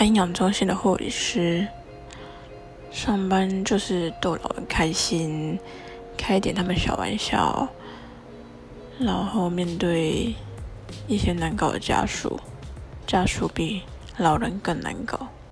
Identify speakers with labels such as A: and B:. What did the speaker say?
A: 安养中心的护理师上班就是逗老人开心，开一点他们小玩笑，然后面对一些难搞的家属，家属比老人更难搞。